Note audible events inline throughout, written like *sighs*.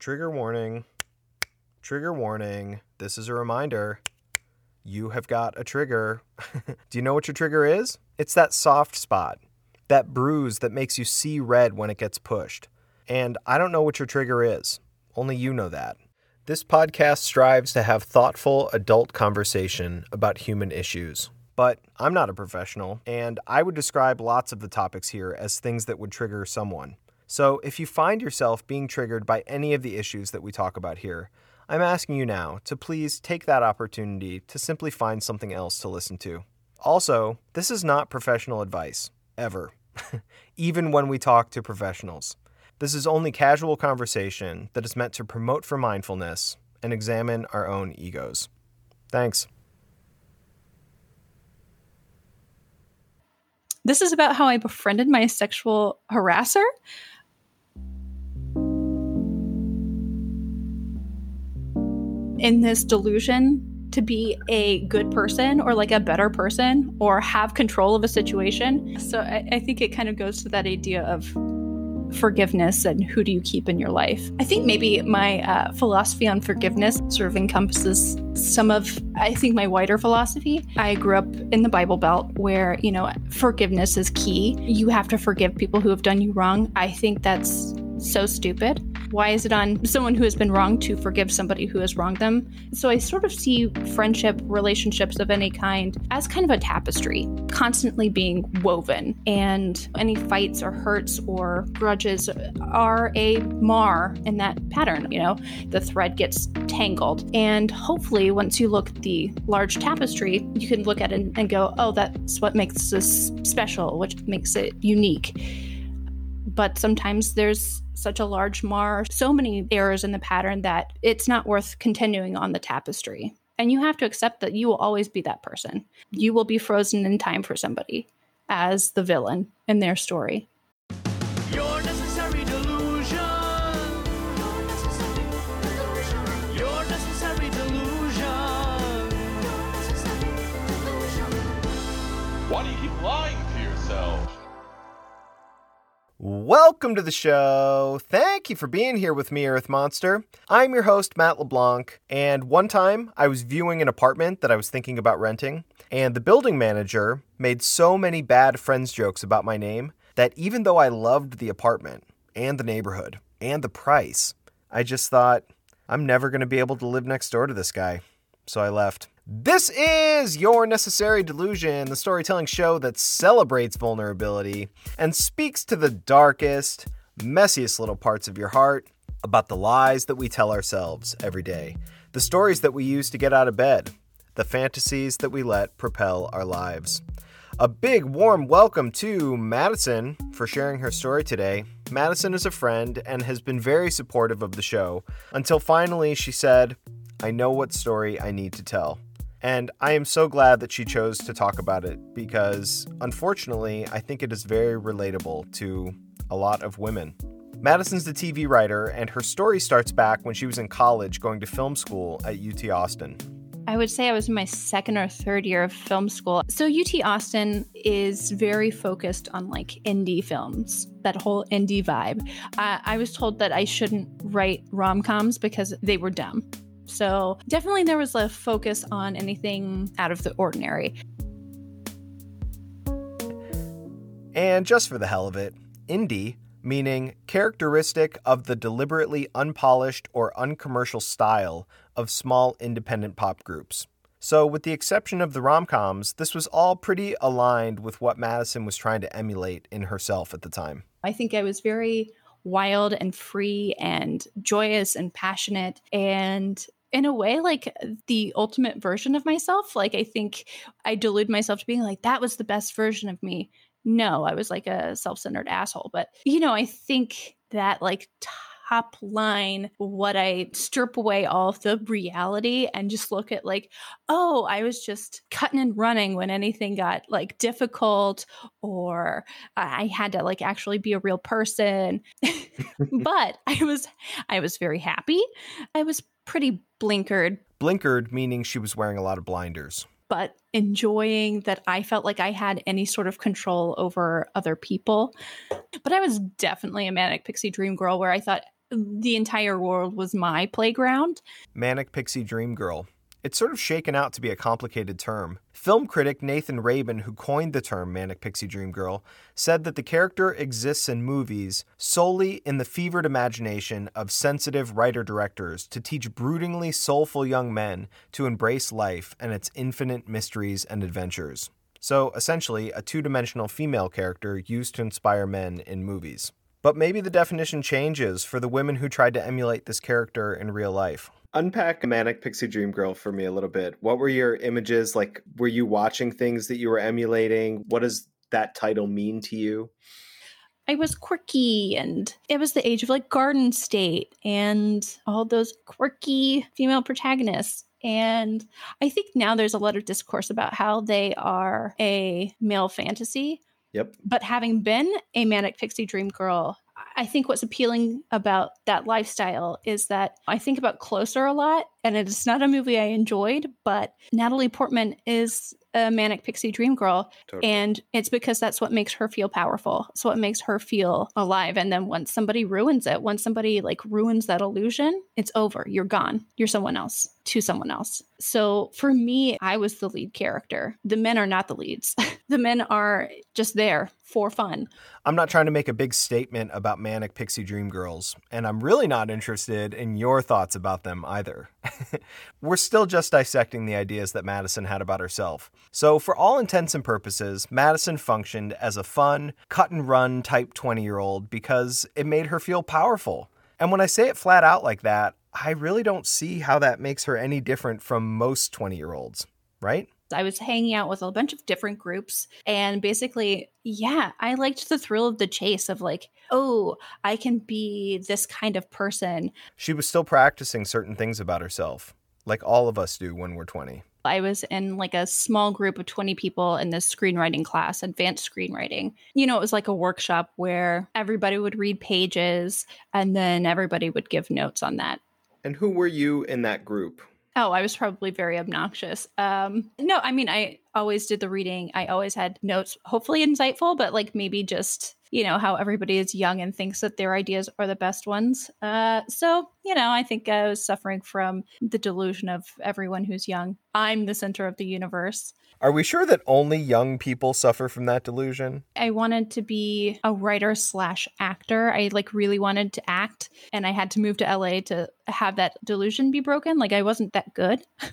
Trigger warning. Trigger warning. This is a reminder. You have got a trigger. *laughs* Do you know what your trigger is? It's that soft spot, that bruise that makes you see red when it gets pushed. And I don't know what your trigger is. Only you know that. This podcast strives to have thoughtful adult conversation about human issues. But I'm not a professional, and I would describe lots of the topics here as things that would trigger someone. So if you find yourself being triggered by any of the issues that we talk about here, I'm asking you now to please take that opportunity to simply find something else to listen to. Also, this is not professional advice, ever, *laughs* even when we talk to professionals. This is only casual conversation that is meant to promote for mindfulness and examine our own egos. Thanks. This is about how I befriended my sexual harasser. In this delusion to be a good person or like a better person or have control of a situation. So I, I, think it kind of goes to that idea of forgiveness and who do you keep in your life. I think maybe my uh, philosophy on forgiveness sort of encompasses some of, I think, my wider philosophy. I grew up in the Bible Belt where, you know, forgiveness is key. You have to forgive people who have done you wrong. I think that's so stupid. Why is it on someone who has been wronged to forgive somebody who has wronged them? So I sort of see friendship, relationships of any kind as kind of a tapestry, constantly being woven. And any fights or hurts or grudges are a mar in that pattern. You know, the thread gets tangled. And hopefully, once you look at the large tapestry, you can look at it and go, oh, that's what makes this special, which makes it unique but sometimes there's such a large mar, so many errors in the pattern that it's not worth continuing on the tapestry. And you have to accept that you will always be that person. You will be frozen in time for somebody as the villain in their story. Welcome to the show. Thank you for being here with me, Earth Monster. I'm your host, Matt LeBlanc, and one time I was viewing an apartment that I was thinking about renting, and the building manager made so many bad friends jokes about my name that even though I loved the apartment and the neighborhood and the price, I just thought, I'm never going to be able to live next door to this guy. So I left. This is Your Necessary Delusion, the storytelling show that celebrates vulnerability and speaks to the darkest, messiest little parts of your heart about the lies that we tell ourselves every day, the stories that we use to get out of bed, the fantasies that we let propel our lives. A big warm welcome to Madison for sharing her story today. Madison is a friend and has been very supportive of the show until finally she said, I know what story I need to tell. And I am so glad that she chose to talk about it because, unfortunately, I think it is very relatable to a lot of women. Madison's the TV writer, and her story starts back when she was in college going to film school at UT Austin. I would say I was in my second or third year of film school. So UT Austin is very focused on like indie films, that whole indie vibe. I was told that I shouldn't write rom coms because they were dumb. So definitely there was a focus on anything out of the ordinary. And just for the hell of it, indie, meaning characteristic of the deliberately unpolished or uncommercial style of small independent pop groups. So, with the exception of the rom coms, this was all pretty aligned with what Madison was trying to emulate in herself at the time. I think I was very wild and free and joyous and passionate. And in a way like the ultimate version of myself like i think i delude myself to being like that was the best version of me. No i was like a self-centered asshole but you know i think that like top line what i strip away all of the reality and just look at like oh i was just cutting and running when anything got like difficult or i had to like actually be a real person. *laughs* But i was i was very happy. I was pretty blinkered. Blinkered meaning she was wearing a lot of blinders. But enjoying that I felt like I had any sort of control over other people. But I was definitely a manic pixie dream girl where I thought the entire world was my playground. Manic Pixie Dream Girl. It's sort of shaken out to be a complicated term. Film critic Nathan Rabin, who coined the term Manic Pixie Dream Girl, said that the character exists in movies solely in the fevered imagination of sensitive writer directors to teach broodingly soulful young men to embrace life and its infinite mysteries and adventures. So, essentially, a two dimensional female character used to inspire men in movies. But maybe the definition changes for the women who tried to emulate this character in real life. Unpack Manic Pixie Dream Girl for me a little bit. What were your images like? Were you watching things that you were emulating? What does that title mean to you? I was quirky and it was the age of like Garden State and all those quirky female protagonists. And I think now there's a lot of discourse about how they are a male fantasy. Yep. But having been a manic pixie dream girl, I think what's appealing about that lifestyle is that I think about Closer a lot, and it's not a movie I enjoyed, but Natalie Portman is a manic pixie dream girl totally. and it's because that's what makes her feel powerful. It's what makes her feel alive and then once somebody ruins it once somebody like ruins that illusion it's over. You're gone. You're someone else to someone else. So for me i was the lead character. The men are not the leads. *laughs* The men are just there for fun. I'm not trying to make a big statement about manic pixie dream girls and i'm really not interested in your thoughts about them either *laughs* we're still just dissecting the ideas that madison had about herself so, for all intents and purposes, Madison functioned as a fun, cut and run type 20 year old because it made her feel powerful. And when I say it flat out like that, I really don't see how that makes her any different from most 20 year olds, right? I was hanging out with a bunch of different groups and basically, yeah, I liked the thrill of the chase of like, oh, I can be this kind of person. She was still practicing certain things about herself, like all of us do when we're 20. I was in like a small group of 20 people in this screenwriting class, advanced screenwriting. You know, it was like a workshop where everybody would read pages and then everybody would give notes on that. And who were you in that group? Oh, I was probably very obnoxious. Um, no, I mean, I always did the reading. I always had notes, hopefully insightful, but like maybe just you know how everybody is young and thinks that their ideas are the best ones. Uh, so you know i think i was suffering from the delusion of everyone who's young. I'm the center of the universe. Are we sure that only young people suffer from that delusion? I wanted to be a writer slash actor. I like really wanted to act and i had to move to la to have that delusion be broken. Like i wasn't that good. *laughs*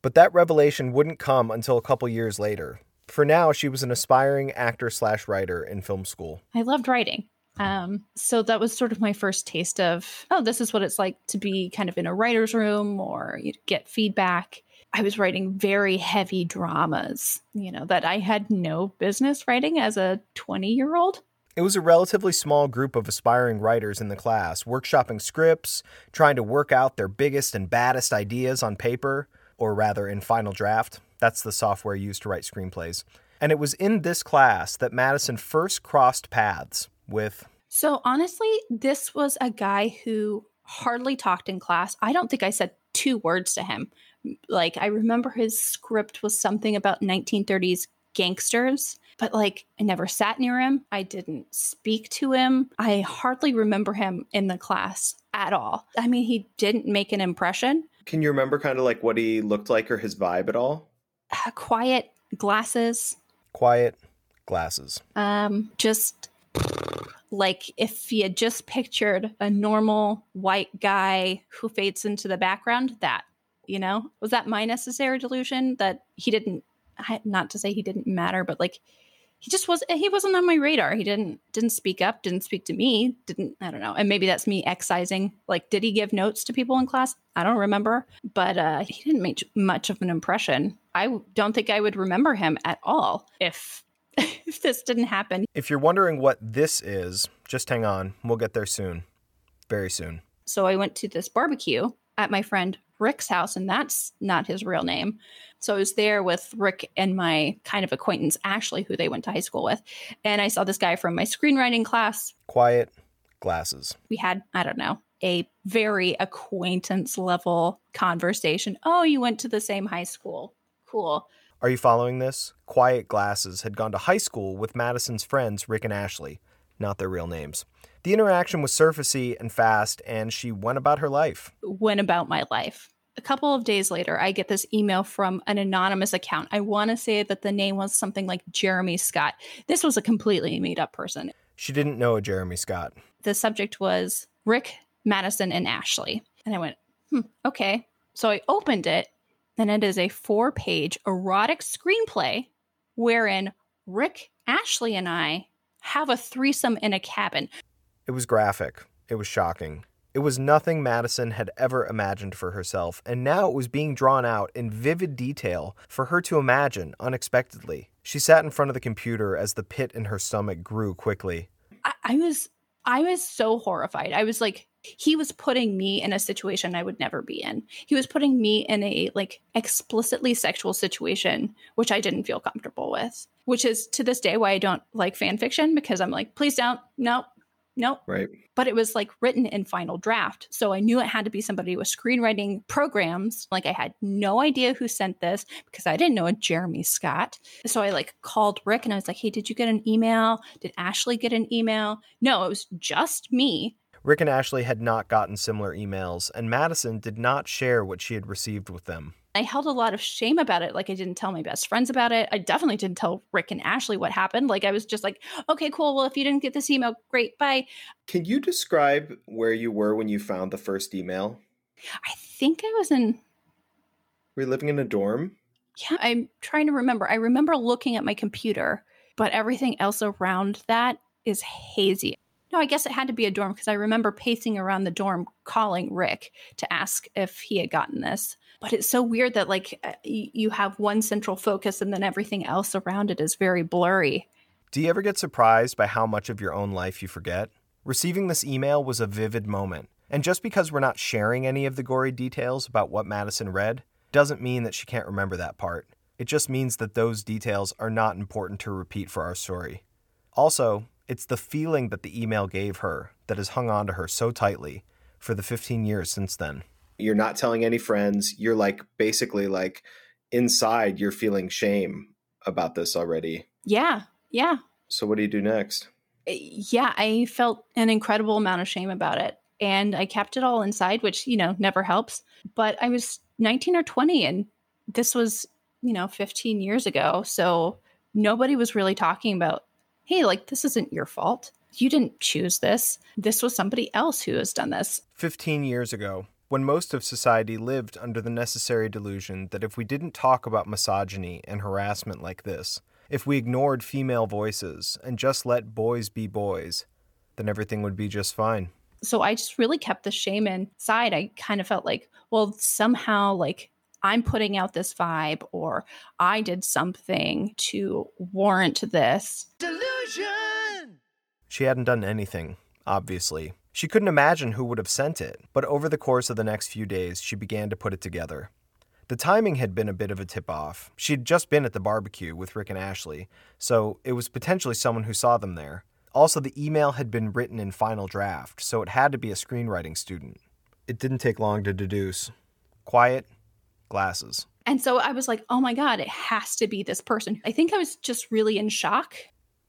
But that revelation wouldn't come until a couple years later for now, she was an aspiring actor slash writer in film school. I loved writing. Um, so that was sort of my first taste of, oh, this is what it's like to be kind of in a writer's room or get feedback. I was writing very heavy dramas, you know, that I had no business writing as a 20 year old. It was a relatively small group of aspiring writers in the class, workshopping scripts, trying to work out their biggest and baddest ideas on paper, or rather in Final Draft. That's the software used to write screenplays. And it was in this class that Madison first crossed paths with. So, honestly, this was a guy who hardly talked in class. I don't think I said two words to him. Like, I remember his script was something about 1930s gangsters, but like, I never sat near him. I didn't speak to him. I hardly remember him in the class at all. I mean, he didn't make an impression. Can you remember kind of like what he looked like or his vibe at all? Uh, quiet glasses. Quiet glasses. Um, just like if you had just pictured a normal white guy who fades into the background, that you know? Was that my necessary delusion? That he didn't. Not to say he didn't matter, but like he just was he wasn't on my radar. He didn't didn't speak up didn't speak to me didn't i don't know. And maybe that's me excising. Like did he give notes to people in class? I don't remember. But uh he didn't make much of an impression i don't think i would remember him at all if *laughs* if this didn't happen if you're wondering what this is just hang on we'll get there soon very soon so i went to this barbecue at my friend rick's house and that's not his real name so I was there with Rick and my kind of acquaintance, Ashley, who they went to high school with. And I saw this guy from my screenwriting class. Quiet glasses. We had, I don't know, a very acquaintance level conversation. Oh, you went to the same high school. Cool. Are you following this? Quiet Glasses had gone to high school with Madison's friends, Rick and Ashley. not their real names. The interaction was surfacey and fast, and she went about her life. Went about my life. A couple of days later, I get this email from an anonymous account. I want to say that the name was something like Jeremy Scott. This was a completely made up person. She didn't know a Jeremy Scott. The subject was Rick, Madison, and Ashley. And I went, hmm, okay. So I opened it, and it is a four page erotic screenplay wherein Rick, Ashley, and I have a threesome in a cabin. It was graphic. It was shocking. It was nothing Madison had ever imagined for herself, and now it was being drawn out in vivid detail for her to imagine unexpectedly. She sat in front of the computer as the pit in her stomach grew quickly. I, I was I was so horrified. I was like, he was putting me in a situation I would never be in. He was putting me in a like explicitly sexual situation, which I didn't feel comfortable with. Which is to this day why I don't like fan fiction because I'm like, please don't, no, nope. Right. But it was like written in final draft. So I knew it had to be somebody with screenwriting programs. Like I had no idea who sent this because I didn't know a Jeremy Scott. So I like called Rick and I was like, hey, did you get an email? Did Ashley get an email? No, it was just me. Rick and Ashley had not gotten similar emails, and Madison did not share what she had received with them. I held a lot of shame about it. Like I didn't tell my best friends about it. I definitely didn't tell Rick and Ashley what happened. Like I was just like, okay, cool. Well, if you didn't get this email, great, bye. Can you describe where you were when you found the first email? I think I was in. Were you living in a dorm? Yeah, I'm trying to remember. I remember looking at my computer, but everything else around that is hazy. No, I guess it had to be a dorm because I remember pacing around the dorm calling Rick to ask if he had gotten this. But it's so weird that like uh, you have one central focus and then everything else around it is very blurry. Do you ever get surprised by how much of your own life you forget? Receiving this email was a vivid moment. And just because we're not sharing any of the gory details about what Madison read doesn't mean that she can't remember that part. It just means that those details are not important to repeat for our story. Also, it's the feeling that the email gave her that has hung on to her so tightly for the 15 years since then. You're not telling any friends. You're like basically like inside, you're feeling shame about this already. Yeah. Yeah. So, what do you do next? Eh, yeah. I felt an incredible amount of shame about it. And I kept it all inside, which, you know, never helps. But I was 19 or 20, and this was, you know, 15 years ago. So nobody was really talking about hey, like, this isn't your fault. You didn't choose this. This was somebody else who has done this. 15 years ago, when most of society lived under the necessary delusion that if we didn't talk about misogyny and harassment like this, if we ignored female voices and just let boys be boys, then everything would be just fine. So I just really kept the shame inside. I kind of felt like, well, somehow, like, I'm putting out this vibe or I did something to warrant this. Delusion! She hadn't done anything, obviously. She couldn't imagine who would have sent it, but over the course of the next few days, she began to put it together. The timing had been a bit of a tip off. She'd just been at the barbecue with Rick and Ashley, so it was potentially someone who saw them there. Also, the email had been written in final draft, so it had to be a screenwriting student. It didn't take long to deduce. Quiet, glasses. And so I was like, oh my God, it has to be this person. I think I was just really in shock.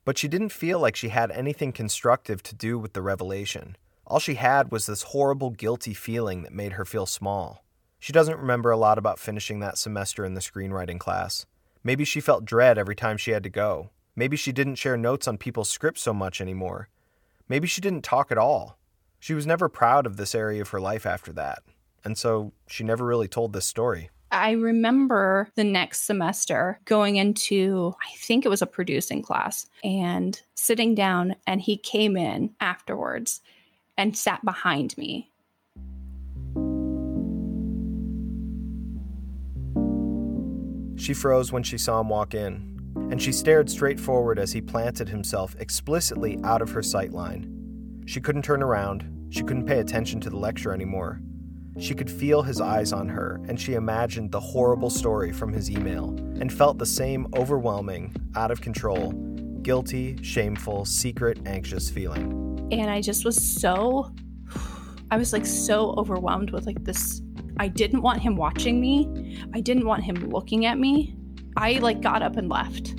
But she didn't feel like she had anything constructive to do with the revelation. All she had was this horrible, guilty feeling that made her feel small. She doesn't remember a lot about finishing that semester in the screenwriting class. Maybe she felt dread every time she had to go. Maybe she didn't share notes on people's scripts so much anymore. Maybe she didn't talk at all. She was never proud of this area of her life after that and so she never really told this story. I remember the next semester going into, I think it was a producing class, and sitting down, and he came in afterwards and sat behind me. She froze when she saw him walk in, and she stared straight forward as he planted himself explicitly out of her sight line. She couldn't turn around, she couldn't pay attention to the lecture anymore. She could feel his eyes on her, and she imagined the horrible story from his email and felt the same overwhelming, out of control, guilty, shameful, secret, anxious feeling. And I just was so, I was like so overwhelmed with like this. I didn't want him watching me, I didn't want him looking at me. I like got up and left.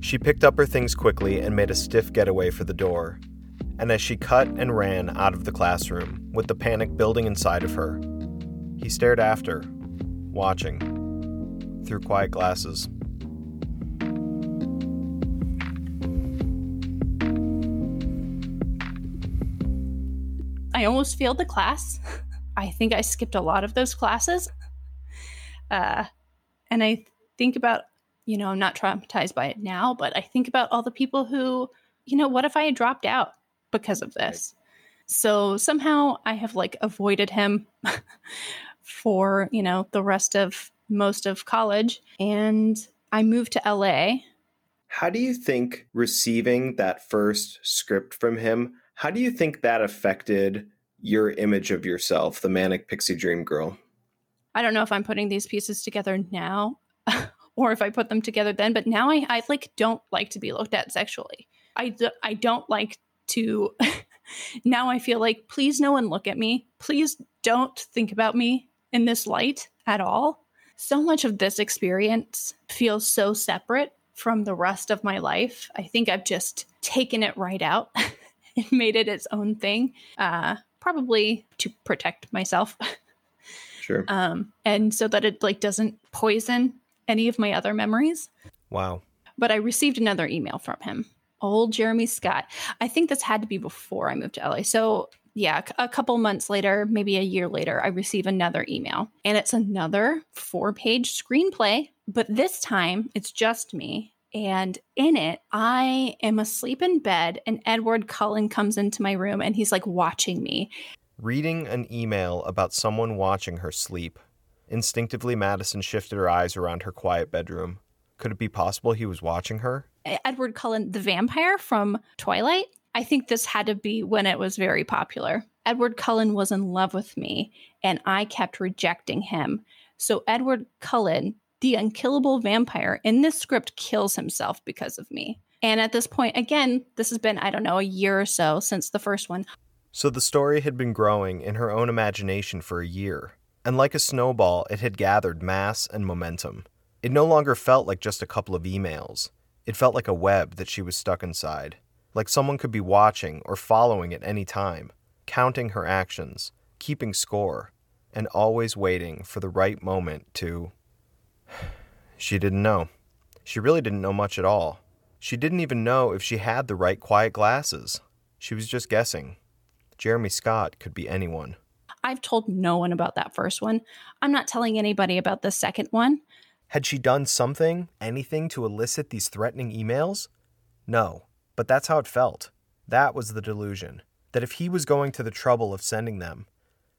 She picked up her things quickly and made a stiff getaway for the door. And as she cut and ran out of the classroom, with the panic building inside of her, he stared after, watching, through quiet glasses. I almost failed the class. *laughs* I think I skipped a lot of those classes. Uh, and I think about, you know, I'm not traumatized by it now, but I think about all the people who, you know, what if I had dropped out because of this? So somehow I have like avoided him *laughs* for, you know, the rest of most of college. And I moved to LA. How do you think receiving that first script from him how do you think that affected your image of yourself, the manic pixie dream girl? I don't know if I'm putting these pieces together now *laughs* or if I put them together then, but now I, I like don't like to be looked at sexually. I, I don't like to *laughs* now I feel like please no one look at me. Please don't think about me in this light at all. So much of this experience feels so separate from the rest of my life. I think I've just taken it right out *laughs* and made it its own thing, uh, probably to protect myself. *laughs* Sure. Um, and so that it like doesn't poison any of my other memories. Wow. But I received another email from him. Old Jeremy Scott. I think this had to be before I moved to LA. So yeah, a couple months later, maybe a year later, I receive another email. And it's another four page screenplay, but this time it's just me. And in it, I am asleep in bed, and Edward Cullen comes into my room and he's like watching me. Reading an email about someone watching her sleep. Instinctively, Madison shifted her eyes around her quiet bedroom. Could it be possible he was watching her? Edward Cullen, the vampire from Twilight. I think this had to be when it was very popular. Edward Cullen was in love with me, and I kept rejecting him. So Edward Cullen the unkillable vampire in this script kills himself because of me. And at this point, again, this has been, I don't know, a year or so since the first one. So the story had been growing in her own imagination for a year. And like a snowball, it had gathered mass and momentum. It no longer felt like just a couple of emails. It felt like a web that she was stuck inside. Like someone could be watching or following at any time, counting her actions, keeping score, and always waiting for the right moment to *sighs* she didn't know. She really didn't know much at all. She didn't even know if she had the right quiet glasses. She was just guessing. Jeremy Scott could be anyone. I've told no one about that first one. I'm not telling anybody about the second one. Had she done something, anything to elicit these threatening emails? No, but that's how it felt. That was the delusion. That if he was going to the trouble of sending them,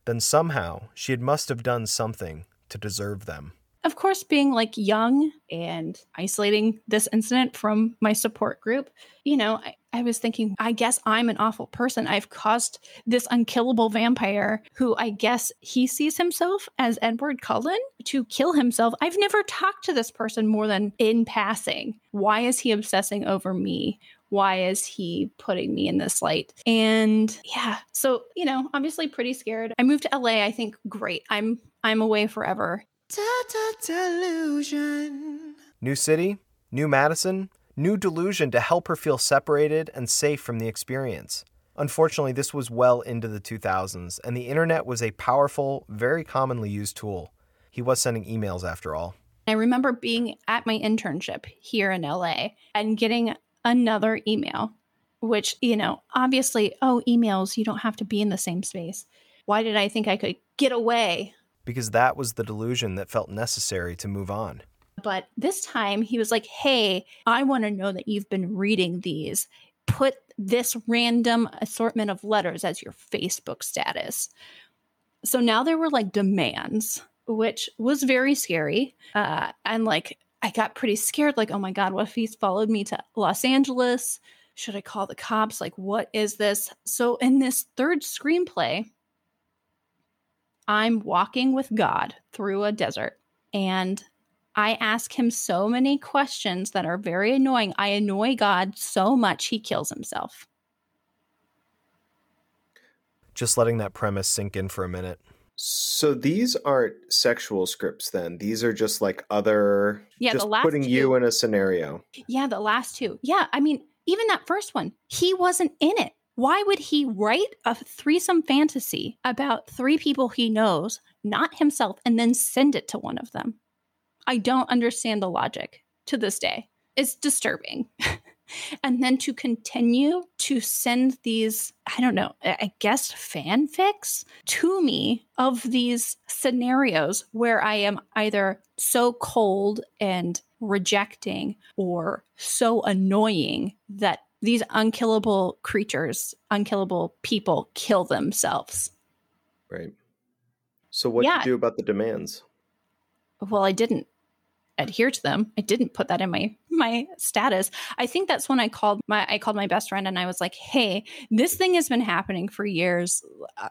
then somehow she had must have done something to deserve them of course, being like young and isolating this incident from my support group, you know, I, I, was thinking, I guess I'm an awful person. I've caused this unkillable vampire who I guess he sees himself as Edward Cullen to kill himself. I've never talked to this person more than in passing. Why is he obsessing over me? Why is he putting me in this light? And yeah, so, you know, obviously pretty scared. I moved to LA. I think great. I'm I'm away forever. Delusion. New city, new Madison, new delusion to help her feel separated and safe from the experience. Unfortunately, this was well into the 2000s, and the internet was a powerful, very commonly used tool. He was sending emails after all. I remember being at my internship here in LA and getting another email, which, you know, obviously, oh, emails, you don't have to be in the same space. Why did I think I could get away because that was the delusion that felt necessary to move on. But this time he was like, hey, I want to know that you've been reading these. Put this random assortment of letters as your Facebook status. So now there were like demands, which was very scary. Uh, and like, I got pretty scared like, oh my God, what if he's followed me to Los Angeles? Should I call the cops? Like, what is this? So, in this third screenplay, I'm walking with God through a desert and I ask him so many questions that are very annoying. I annoy God so much he kills himself. Just letting that premise sink in for a minute. So these aren't sexual scripts then. These are just like other Yeah, the last putting two- you in a scenario. Yeah, the last two. Yeah, I mean, even that first one, he wasn't in it. Why would he write a threesome fantasy about three people he knows, not himself, and then send it to one of them? I don't understand the logic to this day. It's disturbing. *laughs* and then to continue to send these, I don't know, I guess fanfics to me of these scenarios where I am either so cold and rejecting or so annoying that these unkillable creatures, unkillable people kill themselves. Right. So what do Yeah. you do about the demands? Well, I didn't adhere to them. I didn't put that in my my status. I think that's when I called my I called my best friend and I was like, "Hey, this thing has been happening for years.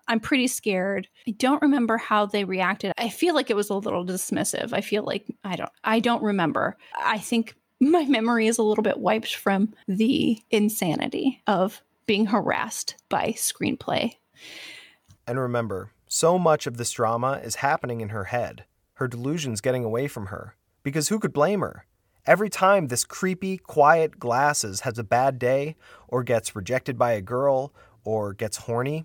I'm pretty scared." I don't remember how they reacted. I feel like it was a little dismissive. I feel like I don't I don't remember. I think my memory is a little bit wiped from the insanity of being harassed by screenplay. And remember, so much of this drama is happening in her head. Her delusions getting away from her. Because who could blame her? Every time this creepy, quiet glasses has a bad day, or gets rejected by a girl, or gets horny,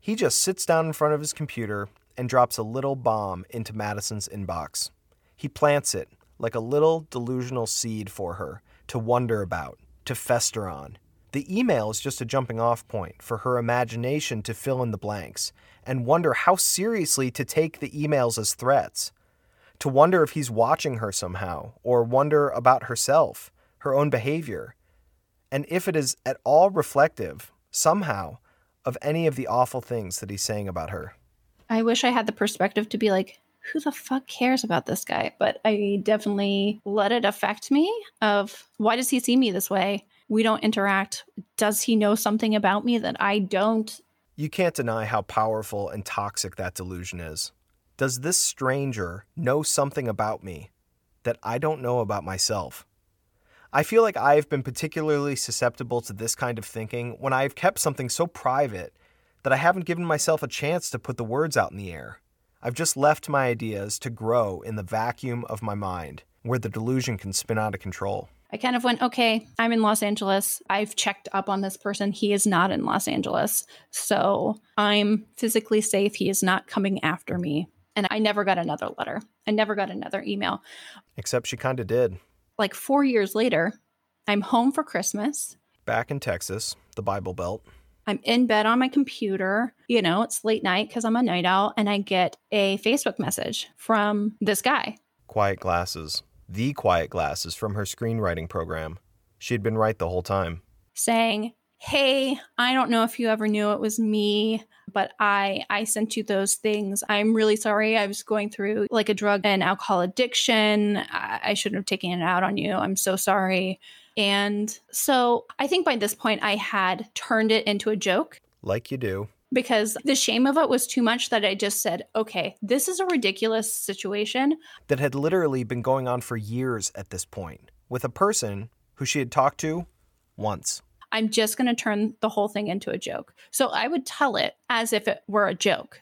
he just sits down in front of his computer and drops a little bomb into Madison's inbox. He plants it like a little delusional seed for her to wonder about, to fester on. The email is just a jumping off point for her imagination to fill in the blanks and wonder how seriously to take the emails as threats. To wonder if he's watching her somehow, or wonder about herself, her own behavior, and if it is at all reflective, somehow, of any of the awful things that he's saying about her. I wish I had the perspective to be like, who the fuck cares about this guy? But I definitely let it affect me of why does he see me this way? We don't interact. Does he know something about me that I don't? You can't deny how powerful and toxic that delusion is. Does this stranger know something about me that I don't know about myself? I feel like I've been particularly susceptible to this kind of thinking when I've kept something so private that I haven't given myself a chance to put the words out in the air. I've just left my ideas to grow in the vacuum of my mind, where the delusion can spin out of control. I kind of went, okay, I'm in Los Angeles. I've checked up on this person. He is not in Los Angeles. So I'm physically safe. He is not coming after me. And I never got another letter. I never got another email. Except she kind of did. Like four years later, I'm home for Christmas. Back in Texas, the Bible Belt. I'm in bed on my computer. You know, it's late night because I'm a night owl, and I get a Facebook message from this guy. Quiet Glasses. The Quiet Glasses from her screenwriting program. She'd been right the whole time. saying, "Hey, I don't know if you ever knew it was me, but I I sent you those things. I'm really sorry. I was going through like a drug and alcohol addiction. I, I shouldn't have taken it out on you. I'm so sorry." And so I think by this point I had turned it into a joke Like you do. because the shame of it was too much that I just said, "Okay, this is a ridiculous situation. That had literally been going on for years at this point, with a person who she had talked to once. I'm just going to turn the whole thing into a joke." So I would tell it as if it were a joke.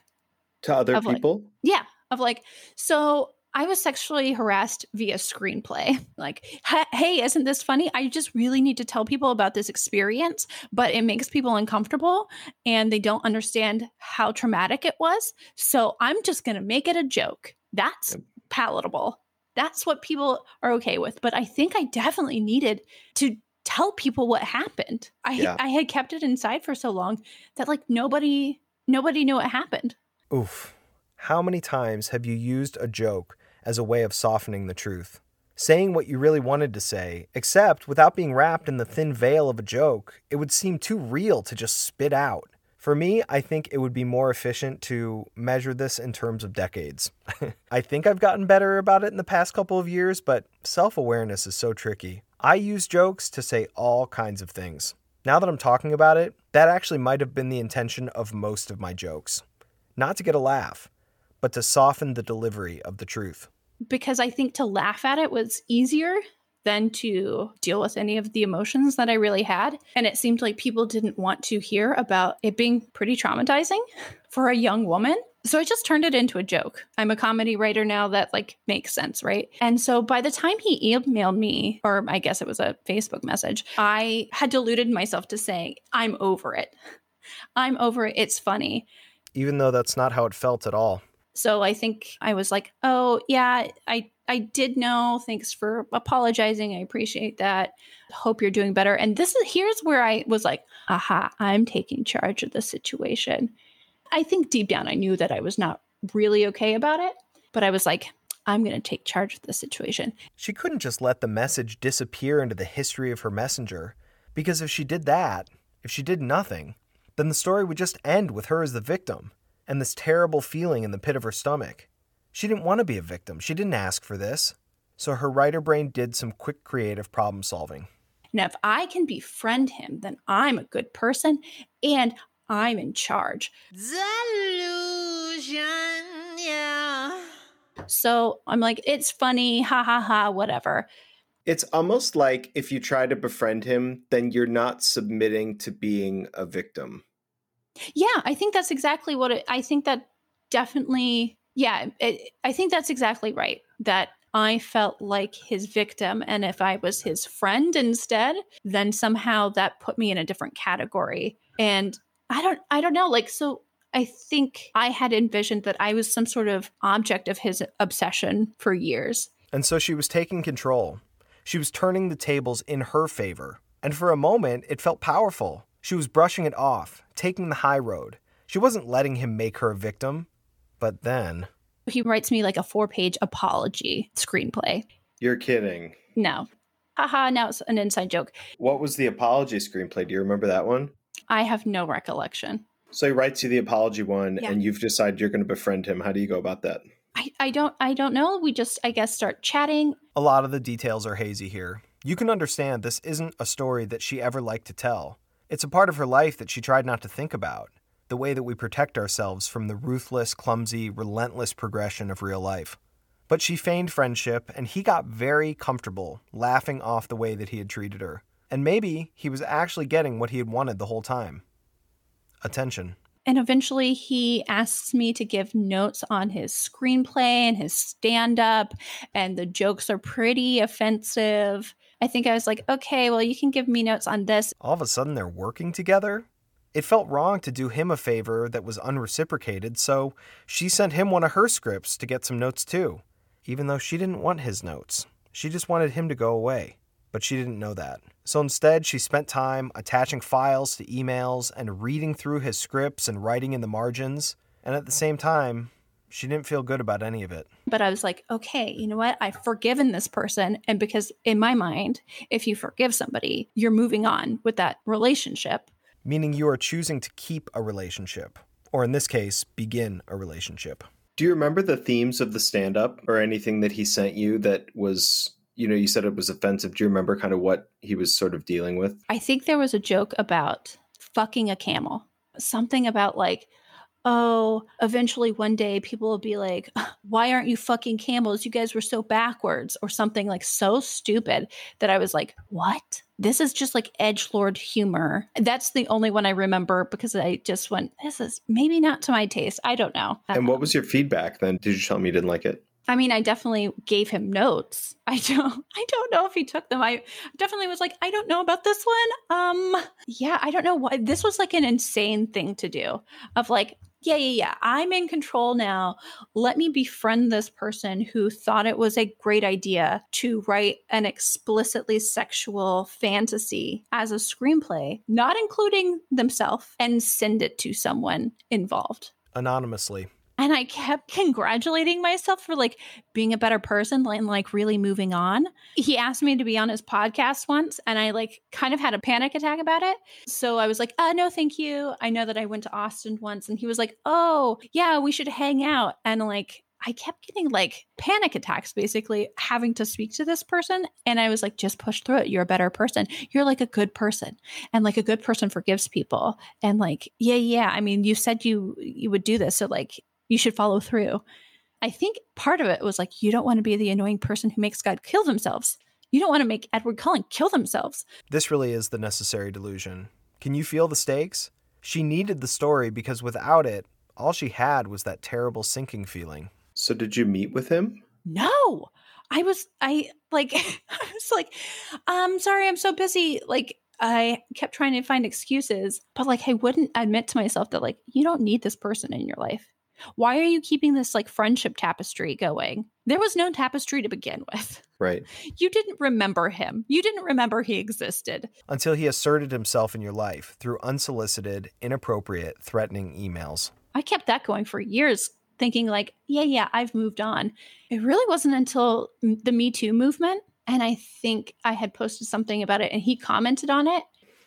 To other Of like- people? Yeah, of like, so I was sexually harassed via screenplay. *laughs* Like, hey, isn't this funny? I just really need to tell people about this experience, but it makes people uncomfortable and they don't understand how traumatic it was. So I'm just going to make it a joke. That's palatable. That's what people are okay with. But I think I definitely needed to tell people what happened. I Yeah. I had kept it inside for so long that like nobody nobody knew what happened. Oof. How many times have you used a joke as a way of softening the truth? Saying what you really wanted to say, except without being wrapped in the thin veil of a joke, it would seem too real to just spit out. For me, I think it would be more efficient to measure this in terms of decades. *laughs* I think I've gotten better about it in the past couple of years, but self awareness is so tricky. I use jokes to say all kinds of things. Now that I'm talking about it, that actually might have been the intention of most of my jokes. Not to get a laugh, but to soften the delivery of the truth. because I think to laugh at it was easier than to deal with any of the emotions that I really had. And it seemed like people didn't want to hear about it being pretty traumatizing *laughs* for a young woman. So I just turned it into a joke. I'm a comedy writer now that like makes sense, right? And so by the time he emailed me, or I guess it was a Facebook message, I had deluded myself to saying, I'm over it. I'm over it. It's funny. Even though that's not how it felt at all. So I think I was like, oh, yeah, I, I did know. Thanks for apologizing. I appreciate that. Hope you're doing better. And this is here's where I was like, aha, I'm taking charge of the situation. I think deep down I knew that I was not really okay about it, but I was like, I'm going to take charge of the situation. She couldn't just let the message disappear into the history of her messenger, because if she did that, if she did nothing, then the story would just end with her as the victim and this terrible feeling in the pit of her stomach. She didn't want to be a victim. She didn't ask for this. So her writer brain did some quick creative problem solving. Now, if I can befriend him, then I'm a good person and I'm in charge. Delusion, yeah. So I'm like, it's funny, ha ha ha, whatever. It's almost like if you try to befriend him, then you're not submitting to being a victim. Yeah, I think that's exactly what it, I think that definitely, yeah, it, I think that's exactly right. That I felt like his victim. And if I was his friend instead, then somehow that put me in a different category. And I don't, I don't know. Like, so I think I had envisioned that I was some sort of object of his obsession for years. And so she was taking control. She was turning the tables in her favor. And for a moment, it felt powerful. She was brushing it off, taking the high road. She wasn't letting him make her a victim. But then. He writes me like a four page apology screenplay. You're kidding. No. Haha, now it's an inside joke. What was the apology screenplay? Do you remember that one? I have no recollection. So he writes you the apology one yeah. and you've decided you're going to befriend him. How do you go about that? I, I don't I don't know. We just I guess start chatting. A lot of the details are hazy here. You can understand this isn't a story that she ever liked to tell. It's a part of her life that she tried not to think about. The way that we protect ourselves from the ruthless, clumsy, relentless progression of real life. But she feigned friendship, and he got very comfortable, laughing off the way that he had treated her. And maybe he was actually getting what he had wanted the whole time attention. And eventually he asks me to give notes on his screenplay and his stand up, and the jokes are pretty offensive. I think I was like, okay, well, you can give me notes on this. All of a sudden, they're working together? It felt wrong to do him a favor that was unreciprocated, so she sent him one of her scripts to get some notes too, even though she didn't want his notes. She just wanted him to go away, but she didn't know that. So instead, she spent time attaching files to emails and reading through his scripts and writing in the margins, and at the same time, she didn't feel good about any of it. But I was like, okay, you know what? I've forgiven this person. And because in my mind, if you forgive somebody, you're moving on with that relationship. Meaning you are choosing to keep a relationship, or in this case, begin a relationship. Do you remember the themes of the stand up or anything that he sent you that was, you know, you said it was offensive? Do you remember kind of what he was sort of dealing with? I think there was a joke about fucking a camel. Something about like, oh, eventually one day people will be like, *laughs* why aren't you fucking camels? You guys were so backwards, or something like so stupid that I was like, what? This is just like edge lord humor. That's the only one I remember because I just went, this is maybe not to my taste. I don't know. and what was your feedback then? Did you tell me you didn't like it? I mean, I definitely gave him notes. *laughs* I don't I don't know if he took them. I definitely was like, I don't know about this one. Um yeah, I don't know why this was like an insane thing to do. Of like, yeah, yeah, yeah, I'm in control now. Let me befriend this person who thought it was a great idea to write an explicitly sexual fantasy as a screenplay, not including themselves, and send it to someone involved. Anonymously and I kept congratulating myself for like being a better person and like really moving on. He asked me to be on his podcast once and I like kind of had a panic attack about it. So I was like, uh no, thank you. I know that I went to Austin once and he was like, "Oh, yeah, we should hang out." And like I kept getting like panic attacks, basically having to speak to this person. And I was like, just push through it. You're a better person. You're like a good person. And like a good person forgives people. And like, yeah, yeah. I mean, you said you you would do this. So like you should follow through. I think part of it was like, you don't want to be the annoying person who makes God kill themselves. You don't want to make Edward Cullen kill themselves. This really is the necessary delusion. Can you feel the stakes? She needed the story because without it, All she had was that terrible sinking feeling. So, did you meet with him? No. I was I like *laughs* I was like, I'm sorry, I'm so busy. Like I kept trying to find excuses, but like I wouldn't admit to myself that like you don't need this person in your life. Why are you keeping this like friendship tapestry going? There was no tapestry to begin with. *laughs* Right. You didn't remember him. You didn't remember he existed. Until he asserted himself in your life through unsolicited, inappropriate, threatening emails. I kept that going for years, thinking like, yeah, yeah, I've moved on. It really wasn't until the Me Too movement and I think I had posted something about it and he commented on it.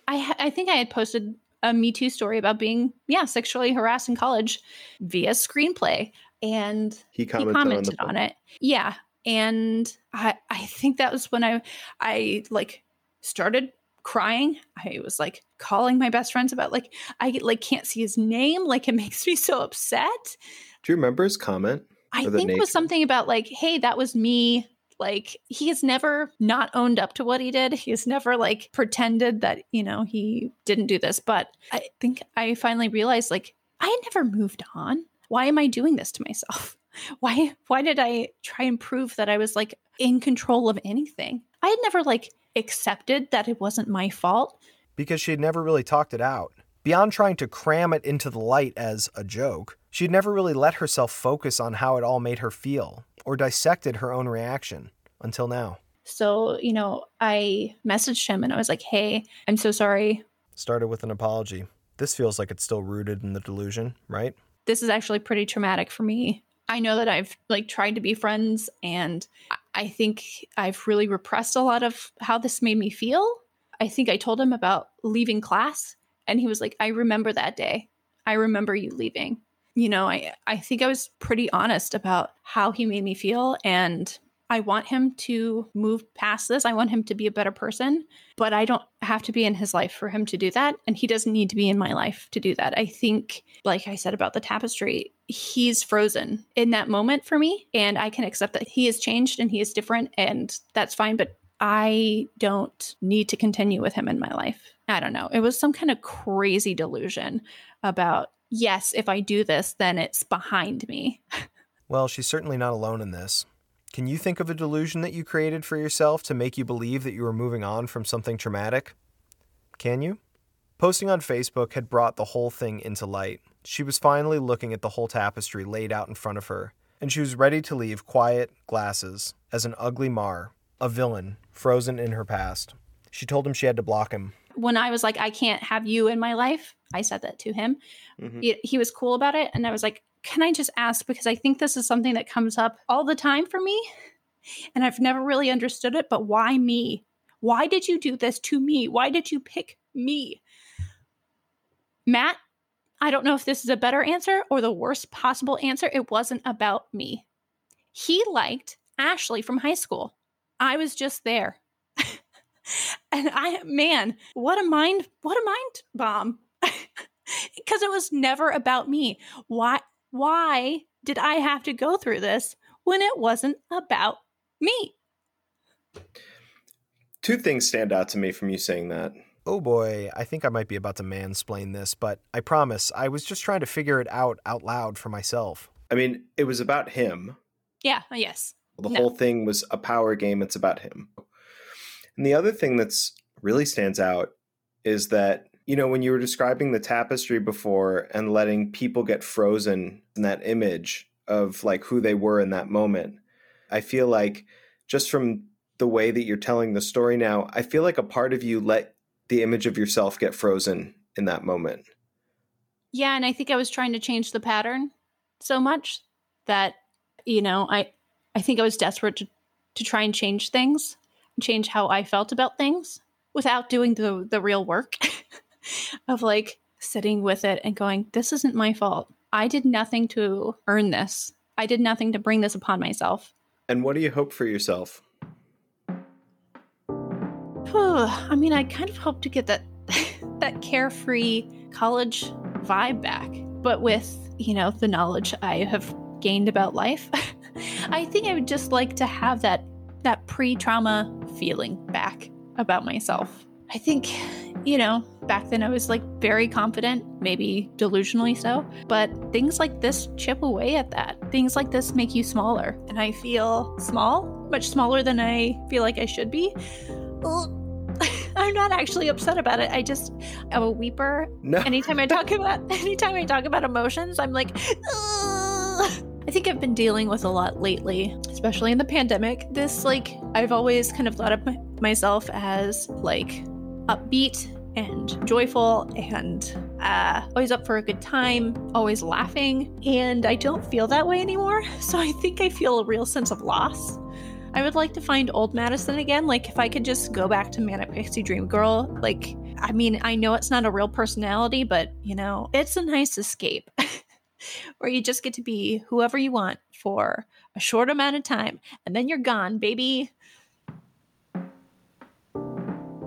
I I think I had posted a Me Too story about being yeah sexually harassed in college via screenplay, and He commented, he commented on, on, it. Yeah, and I I think that was when I I like started crying. I was like calling my best friends about like I like can't see his name. Like it *laughs* makes me so upset. Do you remember his comment? I think it was something about like, hey, that was me. Like he has never not owned up to what he did. He has never like pretended that, you know, he didn't do this. But I think I finally realized like I had never moved on. Why am I doing this to myself? *laughs* Why why did I try and prove that I was like in control of anything? I had never like accepted that it wasn't my fault. because she had never really talked it out. Beyond trying to cram it into the light as a joke, she'd never really let herself focus on how it all made her feel or dissected her own reaction until now. So, you know, I messaged him and I was like, "Hey, I'm so sorry. Started with an apology. This feels like it's still rooted in the delusion, right? this is actually pretty traumatic for me. I know that I've like tried to be friends and I- I think I've really repressed a lot of how this made me feel. I think I told him about leaving class and he was like, "I remember that day. I remember you leaving." You know, I I think I was pretty honest about how he made me feel and I want him to move past this. I want him to be a better person, but I don't have to be in his life for him to do that. And he doesn't need to be in my life to do that. I think, like I said about the tapestry, he's frozen in that moment for me. And I can accept that he has changed and he is different, and that's fine. But I don't need to continue with him in my life. I don't know. It was some kind of crazy delusion about, yes, if I do this, then it's behind me. *laughs* Well, she's certainly not alone in this. Can you think of a delusion that you created for yourself to make you believe that you were moving on from something traumatic? Can you? Posting on Facebook had brought the whole thing into light. She was finally looking at the whole tapestry laid out in front of her, and she was ready to leave quiet glasses as an ugly Mar, a villain, frozen in her past. She told him she had to block him. When I was like, I can't have you in my life, I said that to him. Mhm. He, he was cool about it. And I was like, can I just ask? Because I think this is something that comes up all the time for me. And I've never really understood it. But why me? Why did you do this to me? Why did you pick me? Matt, I don't know if this is a better answer or the worst possible answer. It wasn't about me. He liked Ashley from high school. I was just there. *laughs* and I, man, what a mind, what a mind bomb. *laughs* Because it was never about me. Why, why did I have to go through this when it wasn't about me? Two things stand out to me from you saying that. Oh boy, I think I might be about to mansplain this, but I promise I was just trying to figure it out out loud for myself. I mean, it was about him. Yeah, yes. The No. whole thing was a power game. It's about him. And the other thing that's really stands out is that, you know, when you were describing the tapestry before and letting people get frozen in that image of like who they were in that moment, I feel like just from the way that you're telling the story now, I feel like a part of you let the image of yourself get frozen in that moment. Yeah, and I think I was trying to change the pattern so much that you know, I I think I was desperate to to try and change things, change how I felt about things without doing the the real work *laughs* of like sitting with it and going, this isn't my fault. I did nothing to earn this. I did nothing to bring this upon myself. And what do you hope for yourself? I mean, I kind of hope to get that *laughs* that carefree college vibe back, but with, you know, the knowledge I have gained about life. *laughs* I think I would just like to have that that pre-trauma feeling back about myself. I think, you know, back then I was like very confident, maybe delusionally so. But things like this chip away at that. Things like this make you smaller. And I feel small, much smaller than I feel like I should be. *laughs* I'm not actually upset about it. I just I'm a weeper. No. anytime I talk *laughs* about anytime I talk about emotions, I'm like Ugh. Think I've been dealing with a lot lately, especially in the pandemic. This like I've always kind of thought of my, myself as like upbeat and joyful and uh, always up for a good time, always laughing. And I don't feel that way anymore. *laughs* So I think I feel a real sense of loss. I would like to find old Madison again. Like, if I could just go back to Manic Pixie Dream Girl, like, I mean, I know it's not a real personality, but, you know, it's a nice escape *laughs* where you just get to be whoever you want for a short amount of time and then you're gone, baby.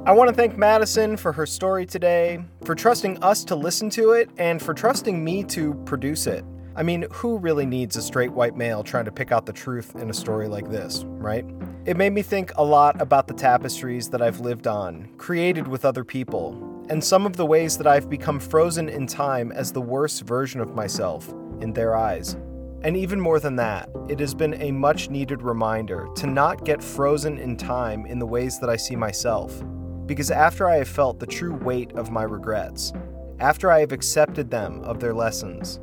I want to thank Madison for her story today, for trusting us to listen to it, and for trusting me to produce it. I mean, who really needs a straight white male trying to pick out the truth in a story like this, right? It made me think a lot about the tapestries that I've lived on, created with other people, and some of the ways that I've become frozen in time as the worst version of myself in their eyes. And even more than that, it has been a much needed reminder to not get frozen in time in the ways that I see myself because after I have felt the true weight of my regrets, after I have accepted them of their lessons,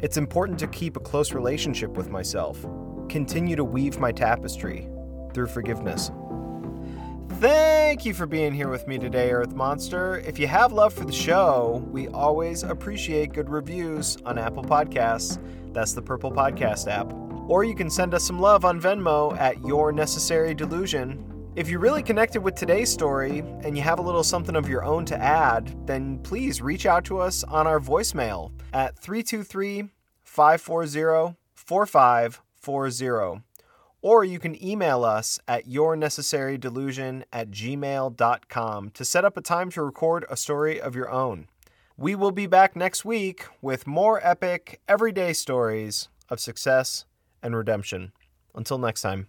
it's important to keep a close relationship with myself, continue to weave my tapestry through forgiveness. Thank you for being here with me today, Earth Monster. If you have love for the show, we always appreciate good reviews on Apple Podcasts. That's the Purple Podcast app. Or you can send us some love on Venmo at Your Necessary Delusion if you really connected with today's story and you have a little something of your own to add, then please reach out to us on our voicemail at 323 540 4540. Or you can email us at yournecessarydelusion at gmail.com to set up a time to record a story of your own. We will be back next week with more epic, everyday stories of success and redemption. Until next time.